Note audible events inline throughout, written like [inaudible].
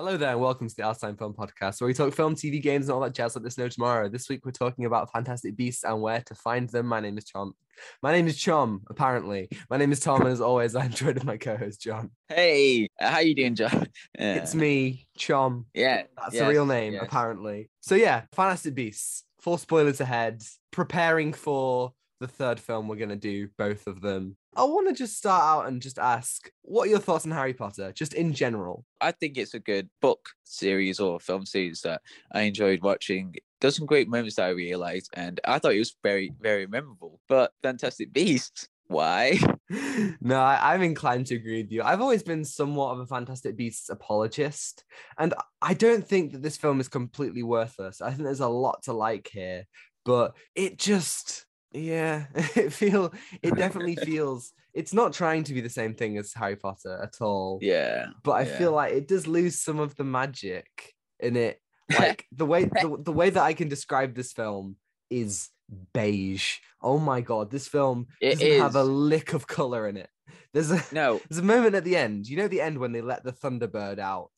Hello there, and welcome to the Outatime Film Podcast, where we talk film, TV, games, and all that jazz. Let this know tomorrow. This week, we're talking about fantastic beasts and where to find them. My name is Chom. My name is Chom. Apparently, my name is Tom, and as always, I'm joined with my co-host John. Hey, how you doing, John? [laughs] It's me, Chom. Yeah, That's yes, the real name, yes. apparently. So yeah, fantastic beasts. Four spoilers ahead. Preparing for the third film, we're gonna do both of them. I want to just start out and just ask, what are your thoughts on Harry Potter, just in general? I think it's a good book series or film series that I enjoyed watching. There's some great moments that I realized, and I thought it was very, very memorable. But Fantastic Beasts, why? [laughs] no, I, I'm inclined to agree with you. I've always been somewhat of a Fantastic Beasts apologist, and I don't think that this film is completely worthless. I think there's a lot to like here, but it just, yeah, [laughs] it feel it definitely feels it's not trying to be the same thing as Harry Potter at all. Yeah, But I yeah. feel like it does lose some of the magic in it. [laughs] Like the way the, the way that I can describe this film is beige. Oh my god, this film It doesn't have a lick of color in it. There's a no, there's a moment at the end. You know the end when they let the Thunderbird out.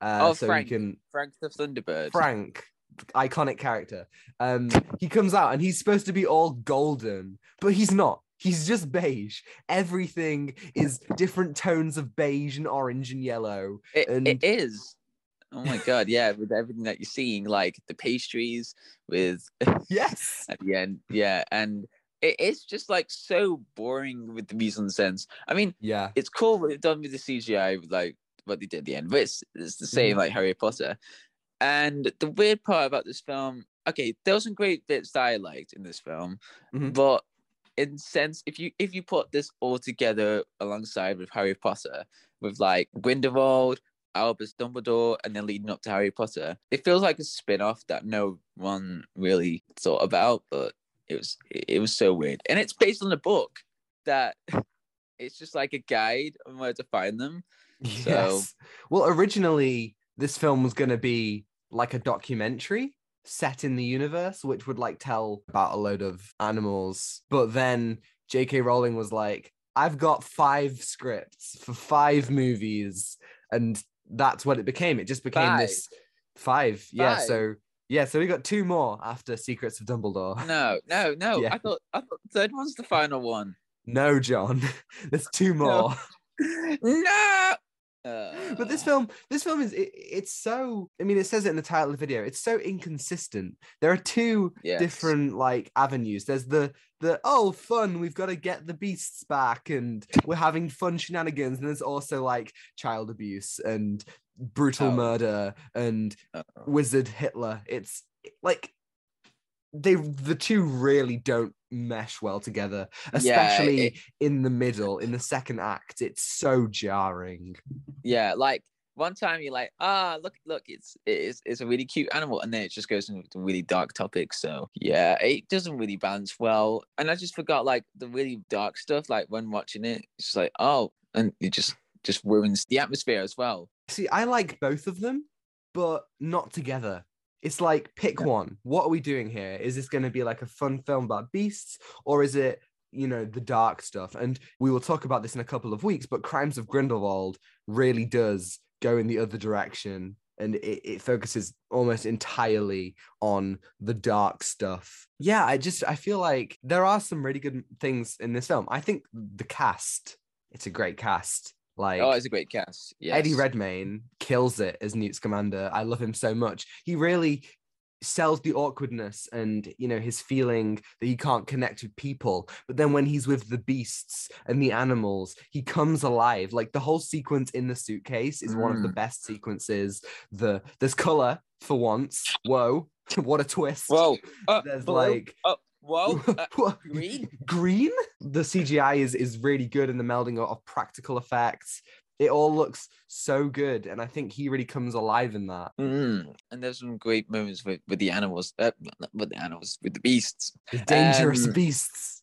Uh, Oh, so Frank. you can Frank the Thunderbird. Frank, iconic character. Um, he comes out and he's supposed to be all golden, but he's not. He's just beige. Everything is different tones of beige and orange and yellow. It, and- it is. Oh my god, yeah, with everything that you're seeing, like the pastries with [laughs] Yes. at the end, yeah, and it, it's just like so boring with the mise en scène. I mean, Yeah. it's cool what they've done with the CGI, like what they did at the end, but it's it's the same Mhm. like Harry Potter. And the weird part about this film, okay, there were some great bits that I liked in this film, Mhm. but in sense, if you if you put this all together alongside with Harry Potter, with like Grindelwald, Albus Dumbledore, and then leading up to Harry Potter, it feels like a spin-off that no one really thought about, but it was it, was so weird. And it's based on a book that [laughs] it's just like a guide on where to find them. [laughs] So- Yes. Well, originally this film was going to be like a documentary set in the universe, which would like tell about a load of animals. But then J.K. Rowling was like, "I've got five scripts for five movies," and that's what it became. It just became this five. Yeah. So yeah. So we got two more after Secrets of Dumbledore. No, no, no. [laughs] Yeah. I thought I thought the third one's the final one. No, John. [laughs] There's two more. [laughs] no. But this Uh, film this film is it, it's so i mean it says it in the title of the video it's so inconsistent. There are two Yes. different like avenues. There's the the oh fun we've got to get the beasts back and we're having fun shenanigans. And there's also like child abuse and brutal Oh. murder and uh, wizard hitler. It's like they the two really don't mesh well together Yeah, especially it- in the middle in the second act it's so jarring yeah, like one time you're like, ah, look, look, it's it's it's a really cute animal, and then it just goes into really dark topics. So yeah, it doesn't really balance well. And I just forgot like the really dark stuff. Like when watching it, it's just like, oh, and it just just ruins the atmosphere as well. See, I like both of them, but not together. It's like pick Yeah. one. What are we doing here? Is this going to be like a fun film about beasts, or is it, you know, the dark stuff? And we will talk about this in a couple of weeks. But Crimes of Grindelwald really does go in the other direction, and it, it focuses almost entirely on the dark stuff. Yeah, I just I feel like there are some really good things in this film. I think the cast, it's a great cast. Like oh, it's a great cast. Yes. Eddie Redmayne kills it as Newt Scamander. I love him so much. He really sells the awkwardness and you know his feeling that he can't connect with people but then when he's with the beasts and the animals he comes alive like the whole sequence in the suitcase is one of the Mm. best sequences the there's color for once whoa [laughs] what a twist Whoa. Uh, there's blue. like Oh, whoa. [laughs] Uh, green? green the cgi is is really good in the melding of, practical effects it all looks so good and i think he really comes alive in that Mm. And there's some great moments with, with the animals, uh, with the animals, with the beasts. the dangerous Um, beasts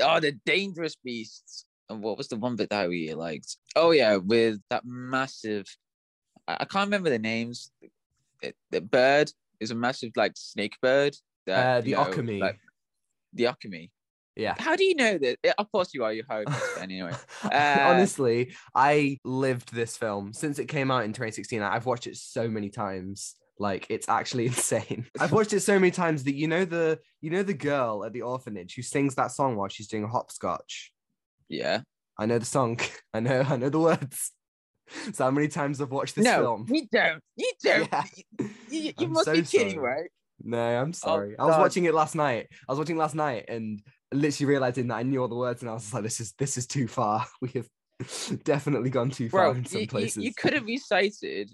Oh, the dangerous beasts. And what was the one bit that really liked? Oh yeah, with that massive. I, I can't remember the names. It, the bird is a massive like snake bird. uh, the you know, Occamy. like- the Occamy. Yeah. How do you know that? Of course you are. You're fan anyway. [laughs] Uh, Honestly, I lived this film since it came out in 2016. I've watched it so many times. Like it's actually [laughs] insane. I've watched it so many times that you know the you know the girl at the orphanage who sings that song while she's doing a hopscotch. Yeah. I know the song. [laughs] I know I know the words. So how many times I've watched this no, film? you don't. You don't. Yeah. You, you, you must so be kidding, sorry. right? No, I'm oh, sorry. I was God. watching it last night. I was watching last night and literally realizing that I knew all the words, and I was just like, "This is this is too far. [laughs] We have [laughs] definitely gone too far Bro, in some you, you, places." you could have recited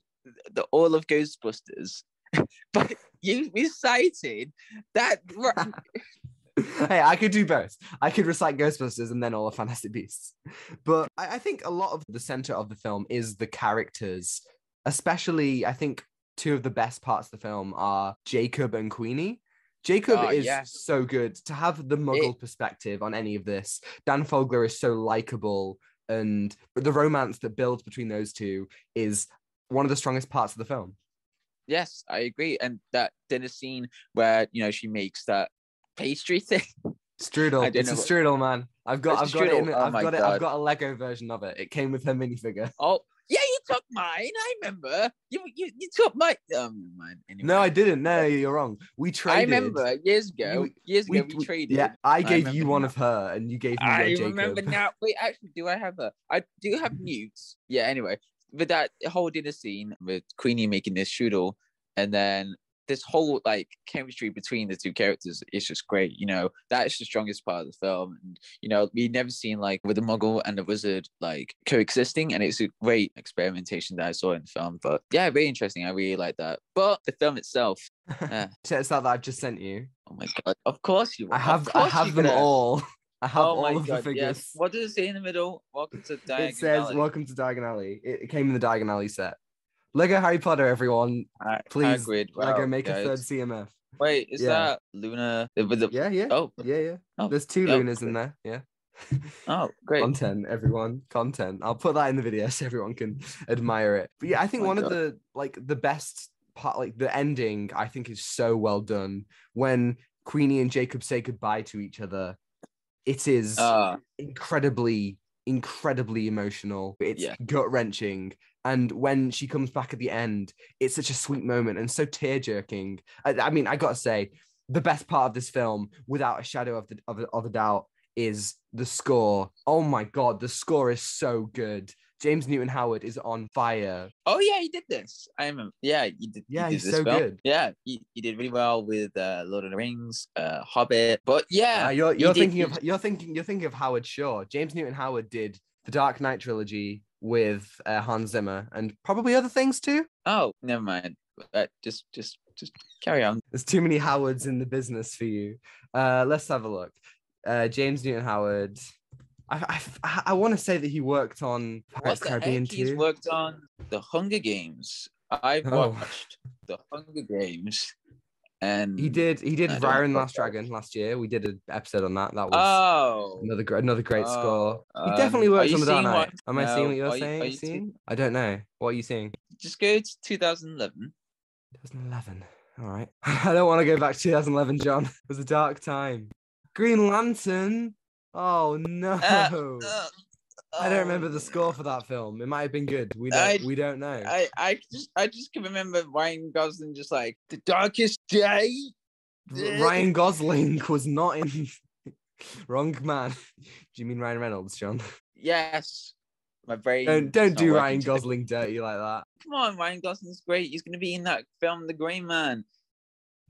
the all of Ghostbusters, [laughs] but you recited that. hey, I could do both. I could recite Ghostbusters and then all of Fantastic Beasts. But I, I think a lot of the center of the film is the characters, especially I think two of the best parts of the film are Jacob and Queenie. Jacob Oh, is yes. so good to have the muggle perspective on any of this. Dan Fogler is so likable, and the romance that builds between those two is one of the strongest parts of the film. yes, I agree. And that dinner scene where you know she makes that pastry [laughs] thing. Strudel. It's a strudel, man. I've got, I've It's got it. In. Oh I've got it. I've got a Lego version of it. It came with her minifigure. Oh, took mine. I remember. You you, you took my. Um, never mind. Anyway. No, I didn't. No, you're wrong. We traded. I remember years ago. You- years We, ago, we, we- traded. Yeah, I gave remember you one now. of her, and you gave me I your Jacob. remember now. [laughs] Wait, actually, do I have a? I do have newts. Yeah. Anyway, with that whole dinner scene with Queenie making this strudel, and then this whole like chemistry between the two characters is just great. You know, that's the strongest part of the film. And you know, we've never seen like with the Muggle and the Wizard like coexisting, and it's a great experimentation that I saw in the film. But yeah, very interesting. I really like that. But the film itself, Check this out that I've just sent you. oh my god! Of course you. I have, I have them gonna- all. I have oh all my of god! the figures. Yes. What does it say in the middle? Welcome to Diagon It says, Alley. "Welcome to Diagon Alley." It, it came in the Diagon Alley set. Lego Harry Potter, everyone. I- Please, Hagrid, Lego wow, make a third. CMF. Wait, is Yeah. that Luna? the, Yeah, yeah, Oh, yeah, yeah. oh, There's two oh, Lunas in there. Yeah. [laughs] oh, great. content everyone content i'll put that in the video [laughs] so everyone can admire it but yeah i think my one of the like the best part like the ending i think is so well done when queenie and jacob say goodbye to each other it is Uh, incredibly incredibly emotional it's Yeah. gut wrenching and when she comes back at the end it's such a sweet moment and so tear jerking I, I mean i gotta say the best part of this film without a shadow of the of, a- of a doubt is the score oh my god the score is so good james newton howard is on fire oh yeah, he did this. I remember. Yeah, you did. Yeah, you did he's so good. Yeah, he, he did really well with uh, Lord of the Rings, uh, Hobbit. But yeah, Uh, you're you're did- thinking he- of you're thinking you're thinking of Howard Shore. James Newton Howard did the Dark Knight trilogy with uh, Hans Zimmer and probably other things too. Oh, never mind. Uh, just, just, just carry on. There's too many Howards in the business for you. Uh, let's have a look. Uh, James Newton Howard. I I, I want to say that he worked on Pirates the Caribbean heck? He's worked on the Hunger Games. I've Oh. watched the Hunger Games, and He did he did Ryan. Last Dragon last year. We did an episode on that. That was Oh, another great another great Oh, score. He um, definitely worked on the Dark Knight. Am I seeing what you're are you- saying? are you seeing? I don't know. What are you seeing? just go to 2011. 2011. All right. [laughs] I don't want to go back to 2011, John. [laughs] It was a dark time. Green Lantern. Oh no. Uh, I don't oh, remember oh, the score for that film. It might have been good. We don't. I- we don't know. I, I just I just can remember Ryan Gosling just like the darkest day. Ryan Gosling [laughs] was not in. [laughs] Wrong man. [laughs] Do you mean Ryan Reynolds, John? Yes, my brain. Don't don't do Ryan. Gosling dirty like that. Come on, Ryan Gosling's great. He's gonna be in that film, The Grey Man.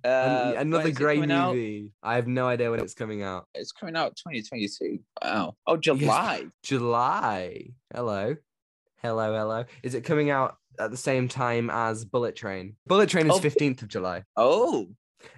Uh, Another great coming out? movie. I have no idea when it's coming out. It's coming out 2022. Wow. Oh, July. July. Hello. Hello, hello. Is it coming out at the same time as Bullet Train? Bullet Train is Oh. 15th of July. Oh.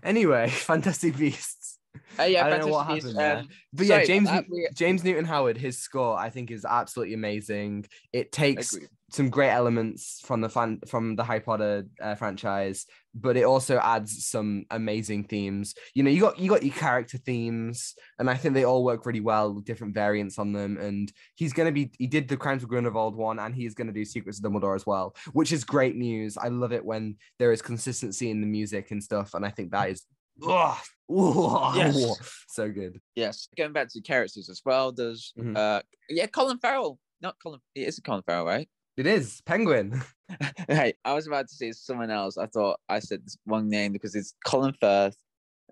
Anyway, [laughs] Fantastic Beasts. Uh, yeah, I don't know what Fantastic happened Beasts, there. um, But yeah, James that, James Newton Howard, his score I think is absolutely amazing. It takes Agreed. Some great elements from the fan from the Harry Potter uh, franchise, but it also adds some amazing themes. You know, you got you got your character themes, and I think they all work really well with different variants on them. And he's gonna be he did the Crimes of Grindelwald one, and he's gonna do Secrets of Dumbledore as well, which is great news. I love it when there is consistency in the music and stuff, and I think that is Ugh. [laughs] Ooh, Yes. [laughs] so good. Yes, going back to characters as well. There's Mhm. uh yeah, Colin Farrell. Not Colin. It is Colin Farrell, right? It is Penguin. [laughs] hey, I was about to say someone else. I thought I said this one name because it's Colin Firth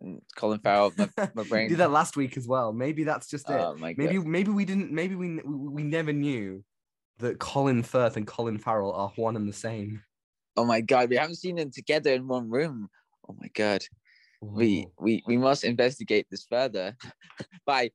and Colin Farrell. My, [laughs] my brain. did that last week as well. Maybe that's just it. Oh god. maybe maybe we didn't. Maybe we we we never knew that Colin Firth and Colin Farrell are one and the same. Oh my god, we haven't seen them together in one room. Oh my god. We we we must investigate this further [laughs] by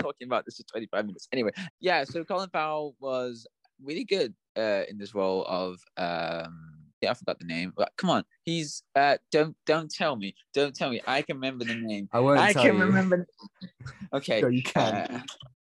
talking about this for 25 minutes. Anyway, yeah, so Colin Farrell was really good uh in this role of um yeah, I forgot the name. But come on, he's uh don't don't tell me. Don't tell me. I can remember the name. I won't I tell can you. remember [laughs] Okay. No, you can. Uh,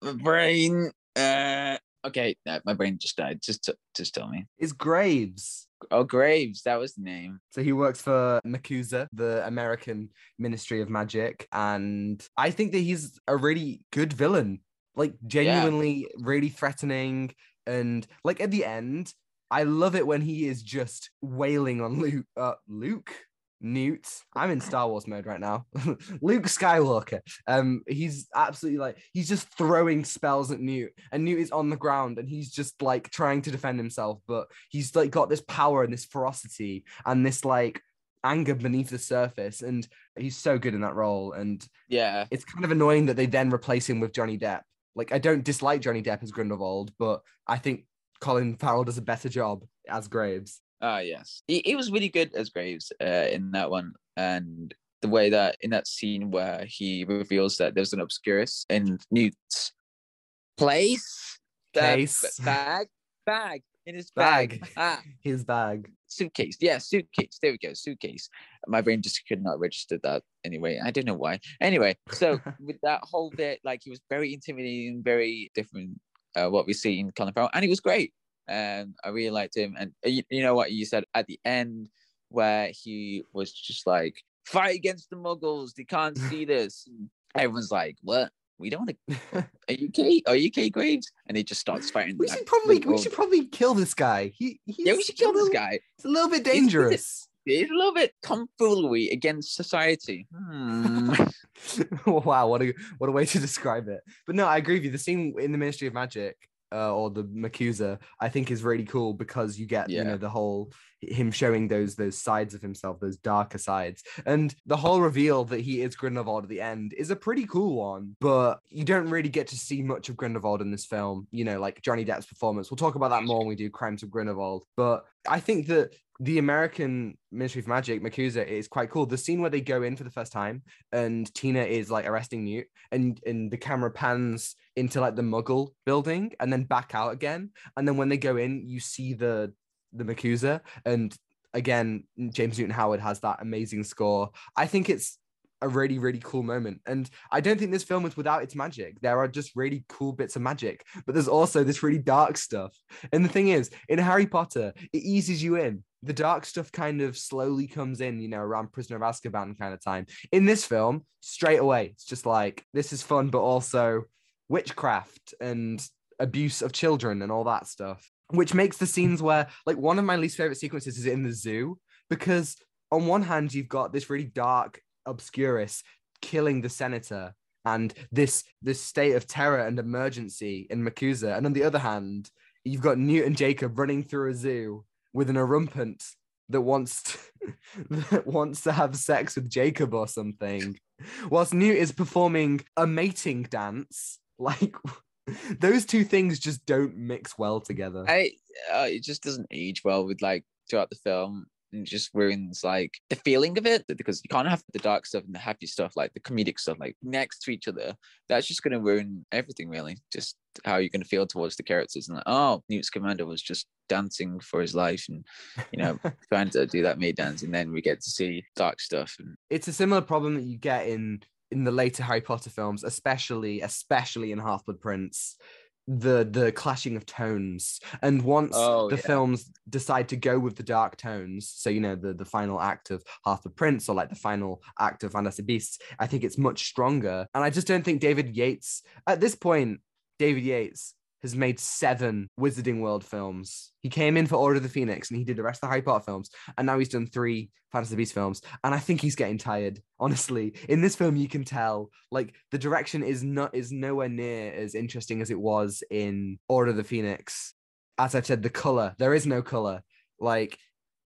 my brain uh okay, no, my brain just died. Just t- just tell me. It's Graves. Oh Graves, that was the name. So he works for MACUSA, the American Ministry of Magic, and I think that he's a really good villain. Like genuinely really threatening and like at the end, I love it when he is just wailing on Luke uh Luke Newt. I'm in Star Wars mode right now. [laughs] Luke Skywalker. Um he's absolutely like he's just throwing spells at Newt and Newt is on the ground and he's just like trying to defend himself but he's like got this power and this ferocity and this like anger beneath the surface and he's so good in that role and Yeah. it's kind of annoying that they then replace him with Johnny Depp. Like I don't dislike Johnny Depp as Grindelwald, but I think Colin Farrell does a better job as Graves. Ah, yes. He, he was really good as Graves uh, in that one. And the way that in that scene where he reveals that there's an Obscurus in Newt's place, Case. bag, bag in his bag, Bag. [laughs] Ah, [laughs] His bag. suitcase. Yeah, suitcase. There we go, suitcase. My brain just could not register that anyway. I don't know why. Anyway, so [laughs] with that whole bit, like he was very intimidating, very different. Uh, what we see in Colin Farrell, and he was great. Um, I really liked him. And uh, you, you know what you said at the end, where he was just like, "Fight against the Muggles. They can't see this." And everyone's like, "What? We don't want to. [laughs] Are you okay? Are you okay, Graves?" And he just starts fighting. we should probably we should probably kill this guy. He he's Yeah, we should kill a this guy. It's a little bit He's- he's a- dangerous. It's a little bit tomfoolery against society. Hmm. [laughs] wow, what a what a way to [laughs] describe it. But no, I agree with you. The scene in the Ministry of Magic uh, or the MACUSA, I think is really cool because you get you know the whole him showing those those sides of himself, those darker sides, and the whole reveal that he is Grindelwald at the end is a pretty cool one. But you don't really get to see much of Grindelwald in this film. You know, like Johnny Depp's performance. We'll talk about that more when we do Crimes of Grindelwald. But I think that the American Ministry of Magic, MACUSA, is quite cool. The scene where they go in for the first time and Tina is like arresting Newt, and and the camera pans into like the Muggle building and then back out again, and then when they go in, you see the the MACUSA, and again, James Newton Howard has that amazing score. I think it's a really really cool moment. And i don't think this film is without its magic. There are just really cool bits of magic but there's also this really dark stuff. And the thing is in harry potter it eases you in. The dark stuff kind of slowly comes in you know around prisoner of azkaban kind of time. In this film straight away it's just like this is fun but also witchcraft and abuse of children and all that stuff which makes the scenes where like one of my least favorite sequences is in the zoo because on one hand you've got this really dark obscurus killing the senator and this this state of terror and emergency in MACUSA and on the other hand you've got Newt and Jacob running through a zoo with an erumpent that wants to, [laughs] that wants to have sex with Jacob or something, whilst Newt is performing a mating dance. Like [laughs] those two things just don't mix well together. I uh, it just doesn't age well with like throughout the film and just ruins like the feeling of it because you can't have the dark stuff and the happy stuff like the comedic stuff like next to each other that's just going to ruin everything really just how you're going to feel towards the characters and like oh Newt Scamander was just dancing for his life and you know [laughs] trying to do that maid dance and then we get to see dark stuff and It's a similar problem that you get in in the later Harry Potter films, especially especially in Half Blood Prince. The the clashing of tones, and once Oh, the yeah. films decide to go with the dark tones, so you know the the final act of Half Blood Prince or like the final act of Fantastic Beasts, I think it's much stronger. And I just don't think David Yates at this point, David Yates has made seven Wizarding World films. He came in for Order of the Phoenix and he did the rest of the Harry Potter films. And now he's done three Fantasy Beasts films. And I think he's getting tired, honestly. In this film, you can tell like the direction is not is nowhere near as interesting as it was in Order of the Phoenix. As I've said, the color, there is no color. Like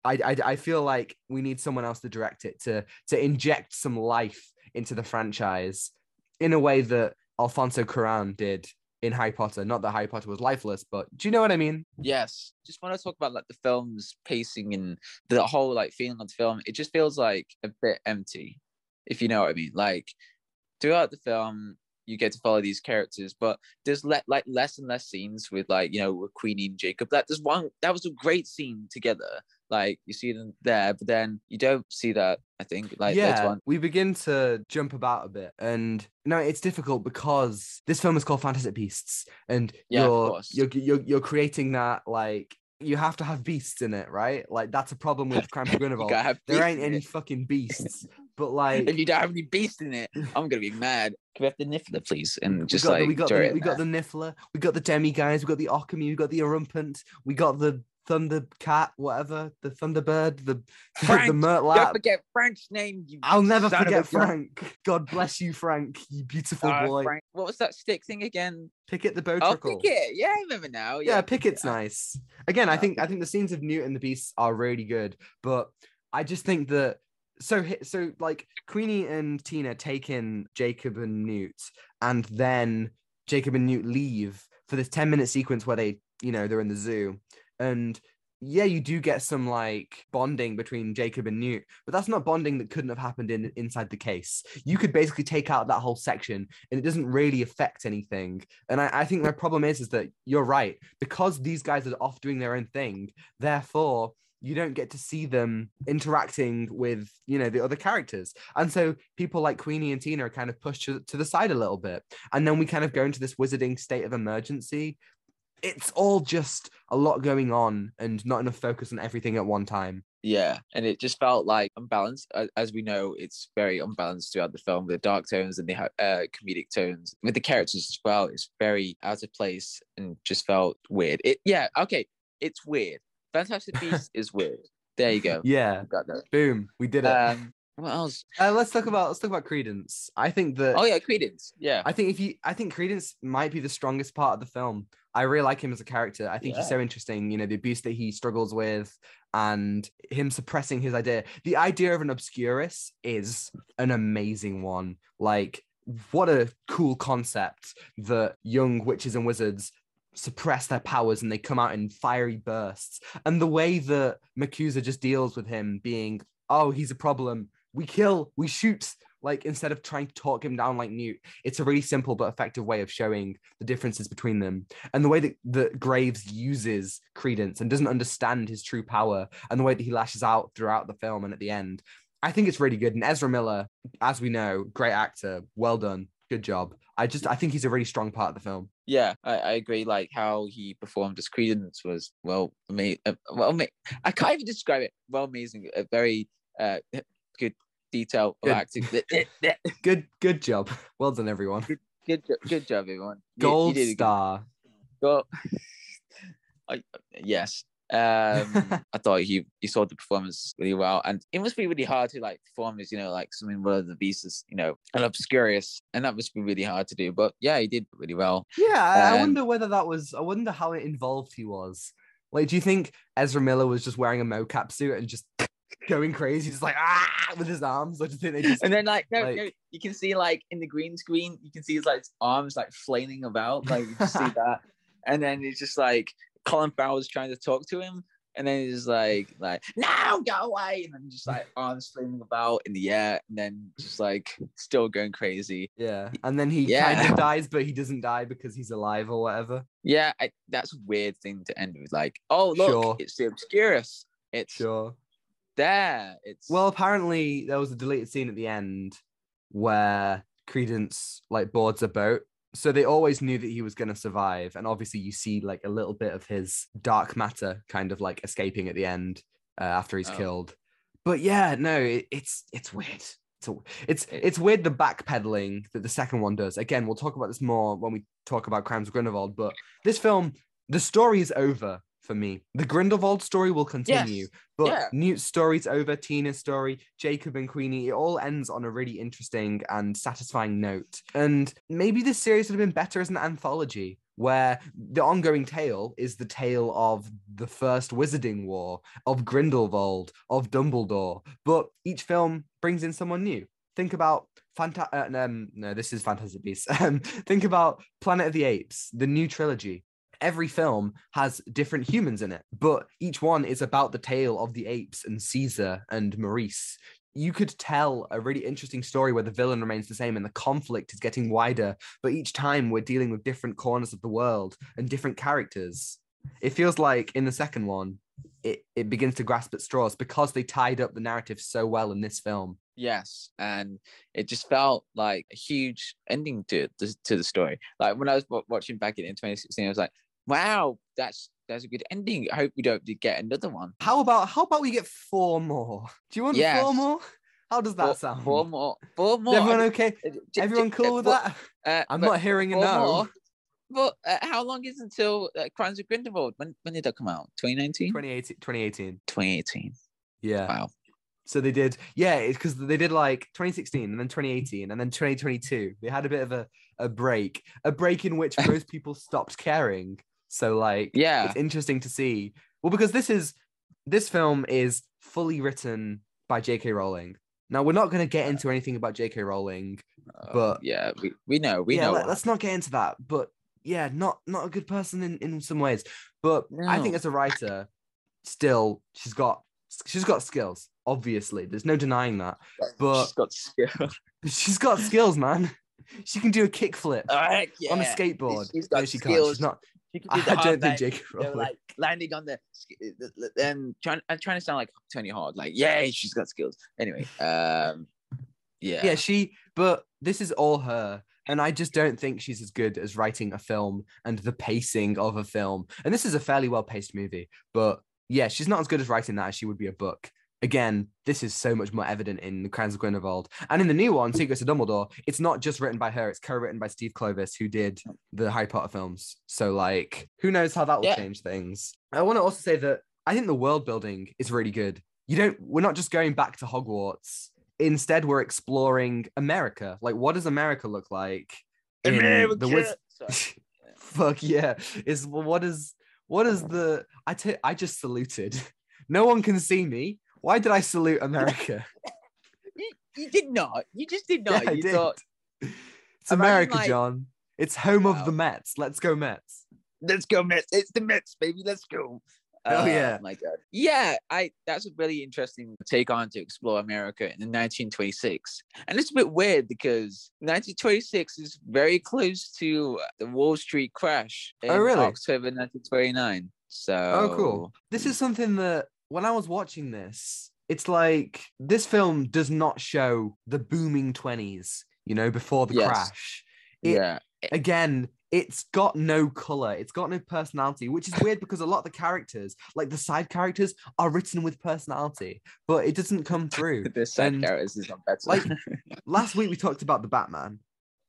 I, I, I feel like we need someone else to direct it to to inject some life into the franchise in a way that Alfonso Cuarón did in Harry Potter. Not that Harry Potter was lifeless, but do you know what I mean? Yes. Just want to talk about like the film's pacing and the whole like feeling of the film. It just feels like a bit empty, if you know what I mean. Like throughout the film, you get to follow these characters, but there's le- like less and less scenes with like you know with Queenie and Jacob. That there's one that was a great scene together. Like you see them there, but then you don't see that. I think like yeah, we begin to jump about a bit, and no, it's difficult because this film is called Fantasy Beasts, and Yeah, of you're, course. you're you're you're creating that like you have to have beasts in it, right? Like that's a problem with [laughs] You Grindelwald. There ain't any fucking beasts, [laughs] but like If you don't have any beast in it, [laughs] I'm gonna be mad. Can we have the Niffler, please? And just we got like the, we got the, we got the Niffler, we got the Demiguise, we got the Occamy, we got the Erumpent, we got the Thunder Cat, whatever, the Thunderbird, the [laughs] the Frank, Mert Don't forget Frank's name. I'll never son of a forget. Frank. God bless you, Frank, you beautiful Uh, boy. Frank. What was that stick thing again? Pickett the Oh, Bowtruckle. Pickett. Yeah, I remember now. yeah, Yeah, Pickett's Yeah. nice. Again, I think I think the scenes of Newt and the Beasts are really good, but I just think that so so like Queenie and Tina take in Jacob and Newt, and then Jacob and Newt leave for this 10 minute sequence where they, you know, they're in the zoo. And yeah, you do get some like bonding between Jacob and Newt, but that's not bonding that couldn't have happened in inside the case. You could basically take out that whole section and it doesn't really affect anything. And I, I think my problem is is that you're right because these guys are off doing their own thing. Therefore, you don't get to see them interacting with you know the other characters and so people like queenie and tina are kind of pushed to, to the side a little bit and then we kind of go into this wizarding state of emergency it's all just a lot going on and not enough focus on everything at one time Yeah, and it just felt like unbalanced. As we know, it's very unbalanced throughout the film. The dark tones and the uh, comedic tones with the characters as well. It's very out of place and just felt weird. It yeah, okay, it's weird. Fantastic Beasts [laughs] is weird. There you go. yeah Got that. boom we did it Um, what else? uh, let's talk about let's talk about credence i think that Oh yeah, Credence. Yeah, I think if you, I think Credence might be the strongest part of the film. I really like him as a character. I think he's so interesting. You know, the abuse that he struggles with, and him suppressing his idea. The idea of an obscurus is an amazing one. Like, what a cool concept that young witches and wizards suppress their powers and they come out in fiery bursts. And the way that MACUSA just deals with him being, oh, he's a problem. We kill, we shoot. Like instead of trying to talk him down like Newt, it's a really simple but effective way of showing the differences between them. And the way that, that Graves uses Credence and doesn't understand his true power, and the way that he lashes out throughout the film and at the end, I think it's really good. And Ezra Miller, as we know, great actor, well done, good job. I just I think he's a really strong part of the film. yeah, I, I agree. Like how he performed as Credence was well, ama- uh, well, ama- I can't even describe it. Well, amazing. A very uh, good detail of Good. acting. [laughs] Good good job. Well done, everyone. good, jo- good job, everyone. You- you Gold good- star. Go. I, yes. Um, [laughs] I thought he he saw the performance really well, and it must be really hard to like perform as you know like something one of the beasts, you know, and obscurious, and that must be really hard to do. But yeah, he did really well. Yeah, I, I Um, wonder whether that was. I wonder how involved he was. Like, do you think Ezra Miller was just wearing a mocap suit and just going crazy, just like ah with his arms? Think they just? And then like no, Like- no, you can see like in the green screen, you can see his like arms like flailing about, like you see [laughs] that, and then it's just like Colin Farrell's trying to talk to him, and then he's like like now go away, and then just like arms flailing about in the air, and then just like still going crazy. yeah, and then he Yeah. kind of dies, but he doesn't die because he's alive or whatever. Yeah, I, that's a weird thing to end with. Like, oh look, Sure. it's the Obscurus. It's Sure. There. It's Well, apparently there was a deleted scene at the end where Credence like boards a boat. So they always knew that he was going to survive, and obviously you see like a little bit of his dark matter kind of like escaping at the end uh, after he's Oh. killed. But yeah, no, it, it's it's weird. It's a, it's it's weird the backpedaling that the second one does. Again, we'll talk about this more when we talk about Crimes of Grindelwald, but this film, the story is over for me. The Grindelwald story will continue, Yes. but Yeah. Newt's story's over, Tina's story, Jacob and Queenie, it all ends on a really interesting and satisfying note. And maybe this series would have been better as an anthology. Where the ongoing tale is the tale of the first Wizarding War, of Grindelwald, of Dumbledore, but each film brings in someone new. Think about Fanta- uh, um, no, this is Fantastic Beasts. [laughs] Um, think about Planet of the Apes, the new trilogy. Every film has different humans in it, but each one is about the tale of the apes and Caesar and Maurice. You could tell a really interesting story where the villain remains the same and the conflict is getting wider, but each time we're dealing with different corners of the world and different characters. It feels like in the second one, it, it begins to grasp at straws because they tied up the narrative so well in this film. Yes, and it just felt like a huge ending to to the story. Like when I was wa- watching back in 2016, I was like, "Wow, that's that's a good ending." I hope we don't get another one. How about how about we get four more? Do you want four more? How does that Four- sound? Four more, four Is more. everyone okay? Uh, j- Everyone cool uh, with but- that? uh, I'm not hearing a no. more. But uh, how long is until uh, Crimes of Grindelwald? When when did that come out? 2019, 2018, 2018. 2018. Yeah. Wow. So they did, yeah, it's because they did like 2016 and then 2018 and then 2022. They had a bit of a, a break, a break in which [laughs] most people stopped caring. So like, Yeah. it's interesting to see. Well, because this is this film is fully written by J.K. Rowling. Now we're not going to get into anything about J.K. Rowling. Uh, But- yeah, we, we know, we yeah, know. let, us not get into that. But yeah, not not a good person in in some ways. But I think as a writer, still she's got she's got skills. Obviously, there's no denying that. but- She's got skills. [laughs] She's got skills, man. She can do a kickflip right, yeah. on a skateboard. She's no, got she can't. She's not. I the hard don't think J.K. Rowling. like landing on the sk- the- the- and trying I'm trying to sound like Tony Hawk, like yeah, she's got skills. Anyway, um, yeah, yeah, she. But this is all her, and I just don't think she's as good as writing a film and the pacing of a film. And this is a fairly well paced movie, but yeah, she's not as good as writing that as she would be a book. Again, this is so much more evident in the Crimes of Grindelwald, and in the new one, Secrets of Dumbledore. It's not just written by her; it's co-written by Steve Kloves, who did the Harry Potter films. So, like, who knows how that will Yeah. change things? I want to also say that I think the world building is really good. You don't. We're not just going back to Hogwarts. Instead, we're exploring America. Like, what does America look like? in the Wiz- [laughs] [laughs] Fuck yeah! Is what is what is the? I I just saluted. [laughs] No one can see me. Why did I salute America? [laughs] you, you did not. You just did not. Yeah, I you did. thought, It's America, like- John. It's home of the Mets. Let's go Mets. let's go Mets. It's the Mets, baby. Let's go. Oh, Uh, yeah. my god. Yeah, I that's a really interesting take on to explore America in 1926. And it's a bit weird because 1926 is very close to the Wall Street crash in Oh, really? October 1929. So Oh, cool. This is something that when I was watching this, it's like this film does not show the booming 20s, you know, before the Yes. crash. It- Yeah. Again, it's got no color, it's got no personality, which is weird because a lot of the characters, like the side characters, are written with personality, but it doesn't come [laughs] through. The side and, characters is not better. like, [laughs] Last week we talked about the Batman.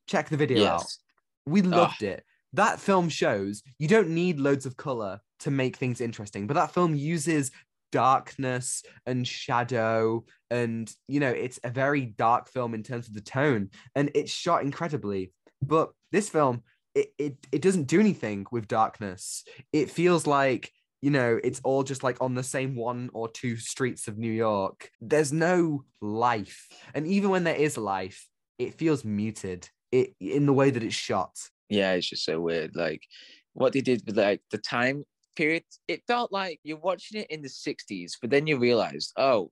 Check the video out. yes. We loved it. That film shows you don't need loads of color to make things interesting, but that film uses darkness and shadow and you know it's a very dark film in terms of the tone and it's shot incredibly. But this film it, it it doesn't do anything with darkness. It feels like you know it's all just like on the same one or two streets of new york. There's no life. And even when there is life it feels muted it in the way that it's shot. Yeah, it's just so weird. Like what they did with like the time period, it felt like you're watching it in the 60s, but then you realize, oh,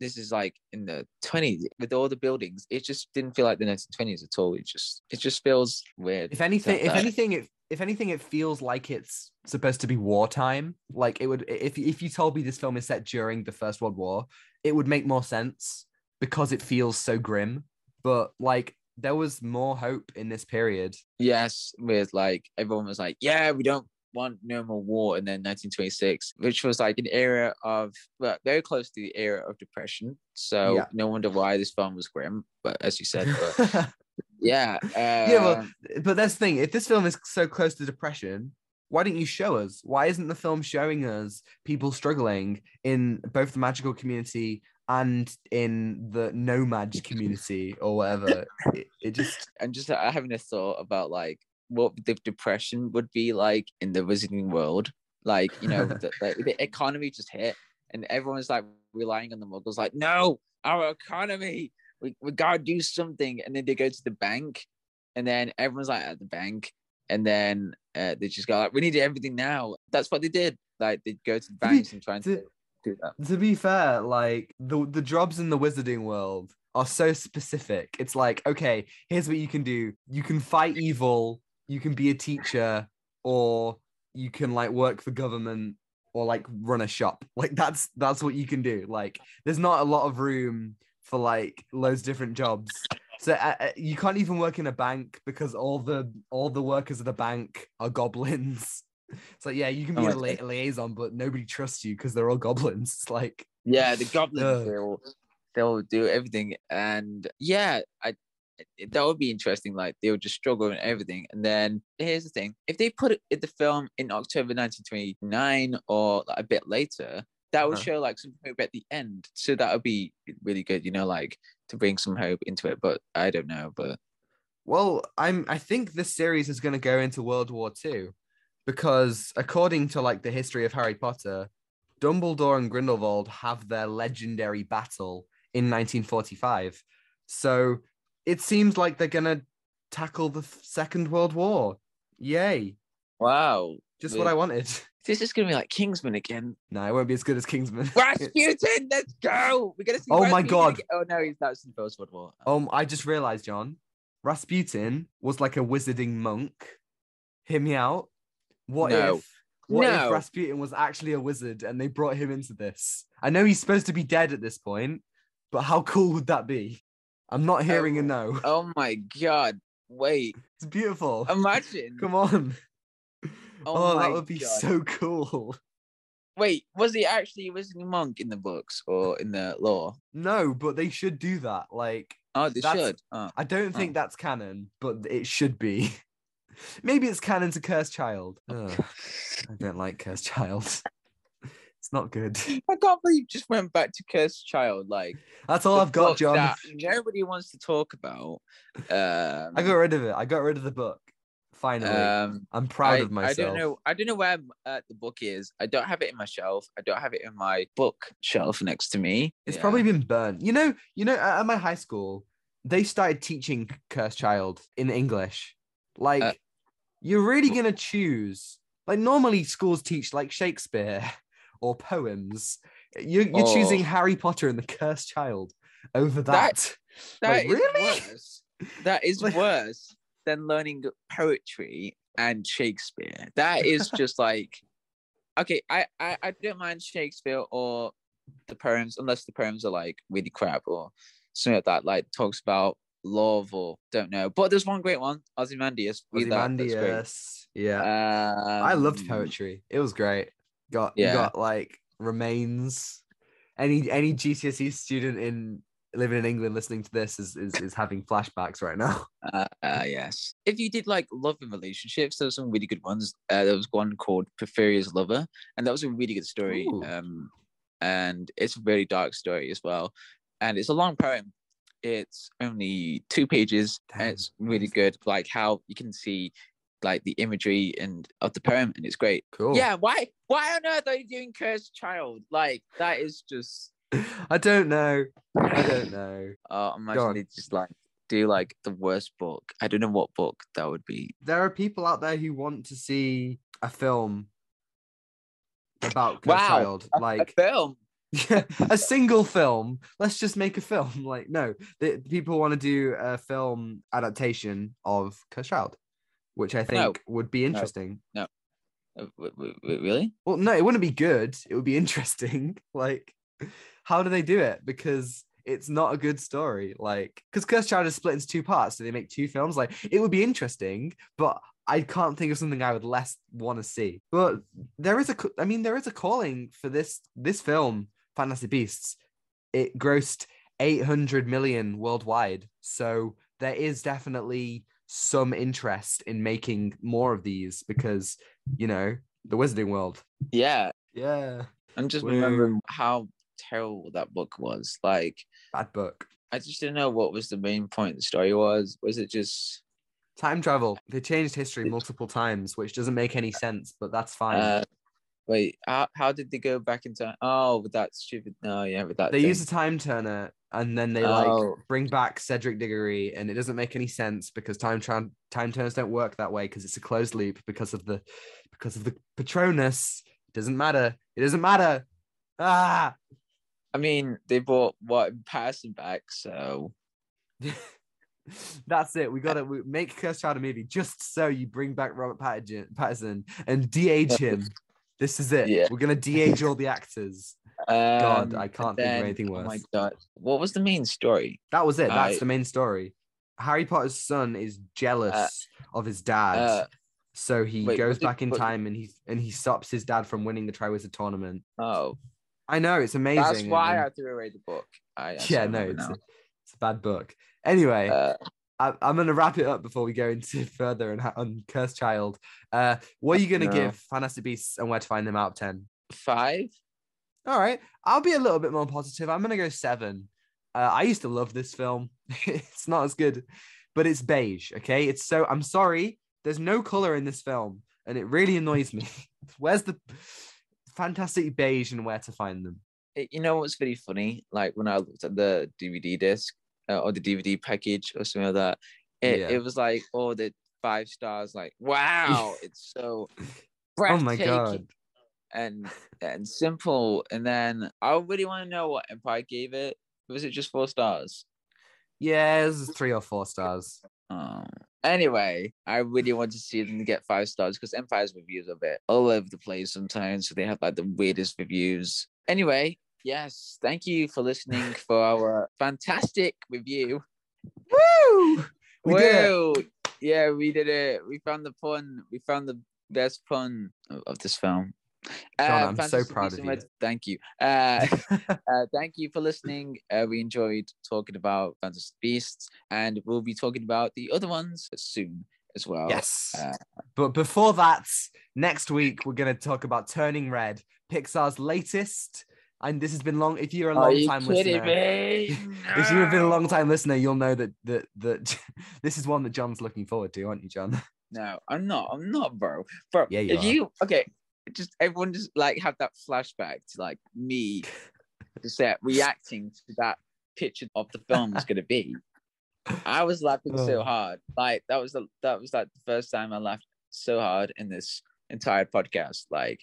this is like in the 20s with all the buildings. It just didn't feel like the 1920s at all. It just it just feels weird. if anything if anything it if anything it feels like it's supposed to be wartime like it would if if you told me this film is set during the first world war it would make more sense because it feels so grim but like there was more hope in this period Yes, with like everyone was like, yeah, we don't want no more war. And then 1926, which was like an era of, well, very close to the era of depression. So Yeah. no wonder why this film was grim. But as you said, but [laughs] Yeah. Uh, Yeah, well, but that's the thing. If this film is so close to depression, why didn't you show us? Why isn't the film showing us people struggling in both the magical community and in the No-Maj community or whatever? [laughs] it, it just I'm just uh, having a thought about like what the depression would be like in the wizarding world. Like, you know, [laughs] the, the, the economy just hit and everyone's like relying on the muggles, like, no, our economy, we, we gotta do something. And then they go to the bank and then everyone's like at the bank. And then uh, they just go like, we need everything now. That's what they did. Like they go to the be- banks and try and to- do that. to be fair, like the the jobs in the wizarding world are so specific. It's like, okay, here's what you can do. You can fight evil, you can be a teacher, or you can like work for government or like run a shop. [laughs] Like that's that's what you can do. Like there's not a lot of room for like loads of different jobs. So uh, uh, you can't even work in a bank because all the all the workers of the bank are goblins. [laughs] It's like, yeah, you can be Oh a li- liaison, but nobody trusts you because they're all goblins. [laughs] It's like, Yeah, the goblins Ugh. they'll they'll do everything, and yeah, I that would be interesting. Like they would just struggle and everything, and then here's the thing: if they put it, the film in October 1929 or like, a bit later, that would Uh-huh. show like some hope at the end. So that would be really good, you know, like to bring some hope into it. But I don't know, but well, I'm I think this series is going to go into World War II because according to like the history of Harry Potter, Dumbledore and Grindelwald have their legendary battle in 1945. So it seems like they're going to tackle the Second World War. Yay. wow, Just what I wanted. [laughs] this is gonna be like Kingsman again. No, it won't be as good as Kingsman. [laughs] Rasputin, let's go. We're gonna see. Oh my God. again. Oh no, he's that's in the First World War. Um, I just realized, John, Rasputin was like a wizarding monk. Hear me out. What No. if what if Rasputin was actually a wizard and they brought him into this? I know he's supposed to be dead at this point, but how cool would that be? I'm not hearing a Oh. no. Oh my god! Wait, [laughs] It's beautiful. imagine. Come on. Oh Oh, that would be God. so cool. Wait, was he actually was a wizarding monk in the books or in the lore? No, but they should do that. Like, Oh, they should. Oh. I don't Oh. think that's canon, but it should be. [laughs] Maybe it's canon to Cursed Child. Oh, Ugh, I don't like Cursed [laughs] Child. It's not good. [laughs] I can't believe you just went back to Cursed Child. Like That's all I've got, John. nobody wants to talk about. Um, I got rid of it. I got rid of the book. Finally, um, I'm proud I, of myself. I don't know. I don't know where uh, the book is. I don't have it in my shelf. I don't have it in my book shelf next to me. It's Yeah. probably been burned. You know, you know, at at my high school, they started teaching Cursed Child in English. Like, Uh, you're really gonna choose. Like, normally schools teach like Shakespeare [laughs] or poems. You're, you're choosing Oh. Harry Potter and the Cursed Child over that. That- That Like, is really? worse. That is [laughs] Like- worse than learning poetry and Shakespeare. That is [laughs] just like okay, I, I I don't mind Shakespeare or the poems unless the poems are like really crap or something like that, like talks about love or don't know. But there's one great one, Ozymandias. Read that, that's great. Ozymandias. Yeah. I loved Um, poetry. It was great. Got Yeah. you got like remains. Any any GCSE student in living in England listening to this is is, is having flashbacks right now. [laughs] Uh, uh, yes. If you did like love and relationships, there were some really good ones. Uh, there was one called Porphyria's Lover, and that was a really good story. Ooh. Um, and it's a very dark story as well. And it's a long poem. It's only two pages. And it's really good. Like how you can see like the imagery and of the poem, and it's great. Cool. Yeah. Why? Why on earth are you doing Cursed Child? Like that is just. [laughs] I don't know. I don't know. Uh, imagine they just like do like the worst book. I don't know what book that would be. There are people out there who want to see a film about Cursed Wow, Child. A- a Like film. yeah, [laughs] a single film. Let's just make a film. Like, no, the, people want to do a film adaptation of Cursed Child, which I think would be interesting. Uh, w- w- w- really? Well, no, it wouldn't be good. It would be [laughs] interesting. Like, how do they do it? Because it's not a good story. Like, because Cursed Child is split into two parts, so they make two films. Like, it would be interesting, but I can't think of something I would less want to see. But there is a, I mean, there is a calling for this this film, Fantasy Beasts. It grossed 800 million worldwide, so there is definitely some interest in making more of these because you know the Wizarding World. Yeah, Yeah, I'm just Woo. remembering how terrible that book was. Like, bad book. I just didn't know what was the main point the story was. Was it just Time travel. They changed history multiple times, which doesn't make any sense, but that's fine. uh wait, how how did they go back in time? Oh, with that stupid no, yeah, with that they thing. use a time turner and then they like Oh. bring back Cedric Diggory, and it doesn't make any sense because time tra- time turners don't work that way because it's a closed loop because of the because of the Patronus. It doesn't matter. It doesn't matter. Ah. I mean, they brought what Patterson back, so [laughs] That's it. We got to make Cursed Child a movie just so you bring back Robert Pattinson, Patterson and de-age him. This is it. Yeah. We're gonna de-age all the actors. Um, I can't think of anything Oh my worse. god, what was the main story? That was it. That's I- the main story. Harry Potter's son is jealous of his dad, uh, so he wait, goes back in was- time and he and he stops his dad from winning the Triwizard tournament. Oh, I know it's amazing. that's why I threw away the book. I yeah, no, remember it's a, now. it's a bad book. Anyway, Uh, I, I'm going to wrap it up before we go into [laughs] further and ha- on Cursed Child. Uh, what are you going to No. give Fantastic Beasts and Where to Find Them out of ten? five. All right, I'll be a little bit more positive. I'm going to go seven. Uh, I used to love this film. [laughs] it's not as good, but it's beige. Okay, it's so. I'm sorry. There's no color in this film, and it really annoys me. [laughs] Where's the fantastic beige and where to find them? You know what's very funny? Like when I looked at the DVD disc uh, or the DVD package or something like that, it, Yeah. it was like all the five stars. Like wow, it's so [laughs] Oh my god! And and simple. And then I really want to know what Empire gave it. Was it just four stars? Yeah, this is three or four stars. Um, anyway, I really want to see them get five stars because Empire's reviews are a bit all over the place sometimes. So they have like the weirdest reviews. Anyway, yes, thank you for listening [laughs] for our fantastic review. Woo! We did it. Yeah, we did it. We found the pun. We found the best pun of, of this film. John, Uh, I'm so proud of you. Red- Thank you. Uh, [laughs] uh, thank you for listening. Uh, we enjoyed talking about Fantastic Beasts, and we'll be talking about the other ones soon as well. Yes. uh, but before that, next week we're going to talk about Turning Red, Pixar's latest. And this has been long. If you're a long you time listener, me? [laughs] if you have been a long time listener, you'll know that that that [laughs] this is one that John's looking forward to, aren't you, John? No, I'm not. I'm not, bro. Bro, Yeah, you if are. you okay, just everyone just like have that flashback to like me [laughs] just uh, reacting to that picture of the film was gonna be. I was laughing so Oh. hard. Like that was the that was like the first time I laughed so hard in this entire podcast. Like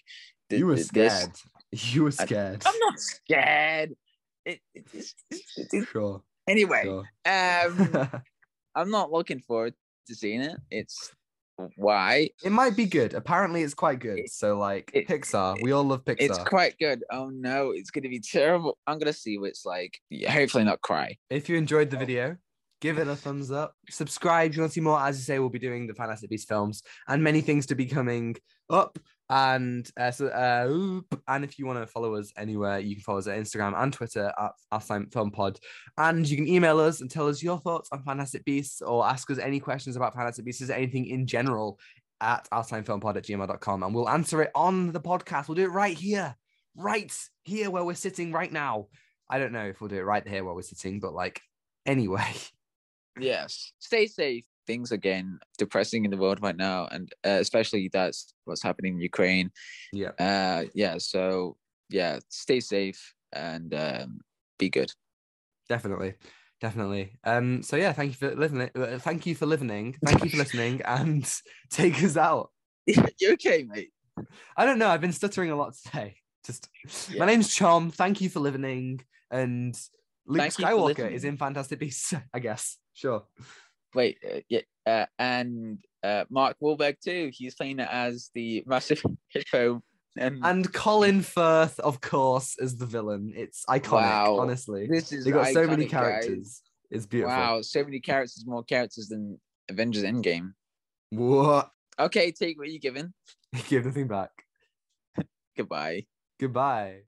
th- you were th- this- scared. [laughs] You were scared. I'm not scared. It, it, it's- Sure. anyway, sure. um, [laughs] I'm not looking forward to seeing it. It's why it might be good. Apparently, it's quite good. It- So, like it- Pixar, we all love Pixar. it's quite good. Oh no, it's gonna be terrible. I'm gonna see what it's like. Yeah, hopefully not cry. If you enjoyed the oh. video, give it a thumbs up. Subscribe. if You want to see more? As I say, we'll be doing the Fantastic Beasts films and many things to be coming up. And uh, so, uh, and if you want to follow us anywhere, you can follow us at Instagram and Twitter at Outatime Film Pod. And you can email us and tell us your thoughts on Fantastic Beasts or ask us any questions about Fantastic Beasts, or anything in general at outatimefilmpod at gmail.com. And we'll answer it on the podcast. We'll do it right here, right here where we're sitting right now. I don't know if we'll do it right here where we're sitting, but like anyway. Yes. Stay safe. Things again depressing in the world right now, and uh, especially that's what's happening in Ukraine. Yeah. Uh, yeah. So yeah, stay safe and um, be good. Definitely. Definitely. Um, so yeah, thank you for living uh, thank you for living. Thank you for listening [laughs] and [laughs] take us out. you okay, mate? I don't know, I've been stuttering a lot today. Just Yeah. my name's Chom. Thank you for living. And Luke Thank Skywalker is in Fantastic Beasts, [laughs] I guess. Sure. Wait, uh, yeah, uh, and uh, Mark Wahlberg too. He's playing it as the massive [laughs] hippo. And, And Colin Firth, of course, is the villain. It's iconic, Wow. honestly. this is They got so many iconic, guys. characters. It's beautiful. Wow, so many characters, more characters than Avengers Endgame. What? Okay, take what you're given. [laughs] Give the thing back. [laughs] Goodbye. Goodbye.